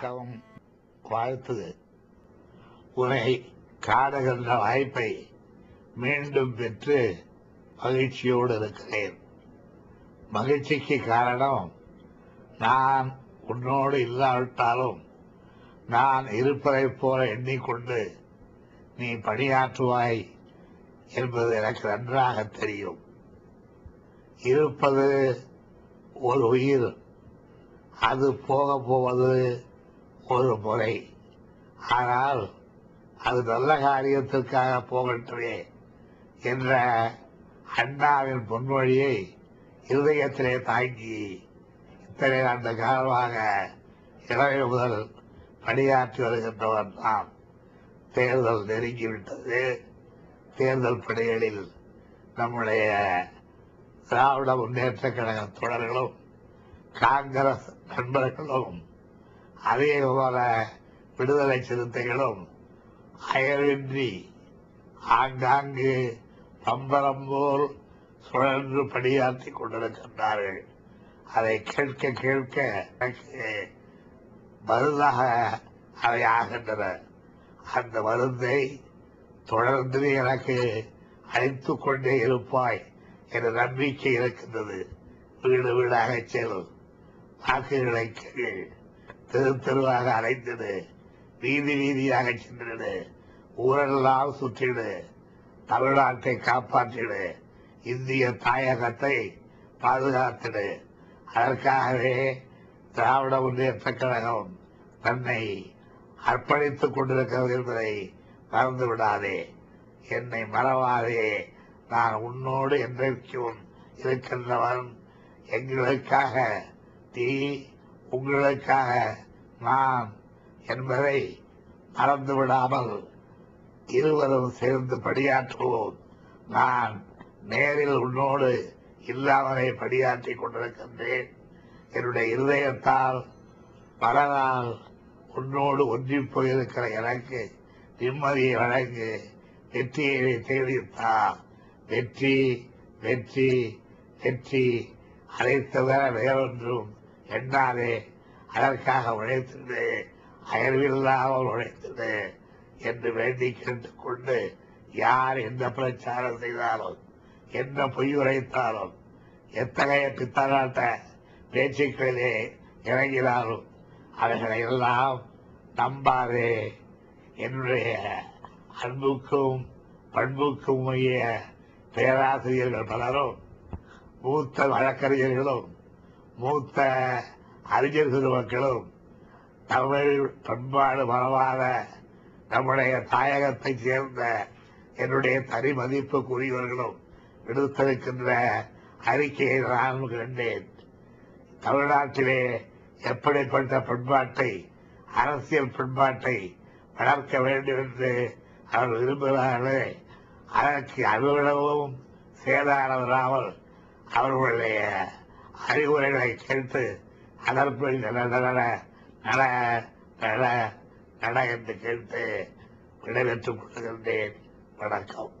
வணக்கம் வாழ்த்து உனை காடுகின்ற வாய்ப்பை மீண்டும் பெற்று மகிழ்ச்சியோடு இருக்கிறேன். மகிழ்ச்சிக்கு காரணம் நான் உன்னோடு இல்லாவிட்டாலும் நான் இருப்பதைப் போல எண்ணிக்கொண்டு நீ பணியாற்றுவாய் என்பது எனக்கு நன்றாக தெரியும். இருப்பது ஒரு உயிர். அது போக போவது ஒரு முறை ஆனால் அது நல்ல காரியத்திற்காக போகட்டுமே என்ற அண்ணாவின் பொன்மொழியை இருதயத்திலே தாங்கி இத்தனை ஆண்டு காலமாக இளவை முதல் பணியாற்றி வருகின்றவன் தான் தேர்தல் நெருங்கிவிட்டது. தேர்தல் பணிகளில் நம்முடைய திராவிட முன்னேற்ற கழக தொடர்களும் காங்கிரஸ் நண்பர்களும் அதே போல விடுதலை சிறுத்தைகளும் அயலின்றி ஆங்காங்கு பம்பரம் போல் சுழன்று பணியாற்றி கொண்டிருக்கின்றார்கள். அதை கேட்க கேட்க எனக்கு மருந்தாக அவை ஆகின்றன. அந்த மருந்தை தொடர்ந்து எனக்கு அழைத்துக் கொண்டே இருப்பாய் என்ற நம்பிக்கை இருக்கின்றது. வீடு வீடாக செல்லும். வாக்குகளை கேள் தெரு தெருவாக அலைந்திடு வீதி வீதியாக சென்றிடு ஊரெல்லாம் சுற்றிடு. தமிழ்நாட்டை காப்பாற்றிடு. இந்திய தாயகத்தை பாதுகாத்திடு. அதற்காகவே திராவிட முன்னேற்ற கழகம் தன்னை அர்ப்பணித்துக் கொண்டிருக்கிறது என்பதை மறந்து விடாதே. என்னை மறவாதே. நான் உன்னோடு என்றைக்கும் இருக்கின்றவன். எங்களுக்காக தீ உங்களுக்காக நான் என்பதை மறந்து விடாமல் இருவரும் சேர்ந்து பணியாற்றுவோம் நான் நேரில் உன்னோடு இல்லாமலே படியாற்றிக் கொண்டிருக்கின்றேன். என்னுடைய இருதயத்தால் மனதால் உன்னோடு ஒன்றி போயிருக்கிற எனக்கு நிம்மதியை வழங்கு வெற்றியை தேடித்தா. வெற்றி வெற்றி வெற்றி. அதை தவிர வேறொன்றும் எண்ணாதே அதற்காக உழைத்தது அயர்வில்லாமல் உழைத்தது என்று வேண்டி கேட்டுக்கொண்டு யார் எந்த பிரச்சாரம் செய்தாலும் என்ன பொய் உரைத்தாலும் எத்தகைய பித்தநாட்ட பேச்சுக்களிலே இறங்கினாலும் அவைகளை எல்லாம் நம்பாதே என்னுடைய அன்புக்கும் பண்புக்கும் உரிய பேராசிரியர்கள் பலரும் மூத்த வழக்கறிஞர்களும் மூத்த அறிஞர் பெருமக்களும் தமிழ் பண்பாடு மறவாத நம்முடைய தாயகத்தைச் சேர்ந்த என்னுடைய தனி மதிப்புக்குரியவர்களும் விடுத்திருக்கின்ற அறிக்கையை நான் கண்டேன். தமிழ்நாட்டிலே எப்படிப்பட்ட பண்பாட்டை அரசியல் பண்பாட்டை வளர்க்க வேண்டும் என்று அவர் விரும்புகிறார்களே அதற்கு அலுவலகமும் சேதாரம் அவர்களுடைய அறிவுரைகளை கேட்டு அதற்குள் நட நட நட நட நட என்று கேட்டு விடைபெற்றுக் கொள்கின்றேன். வணக்கம்.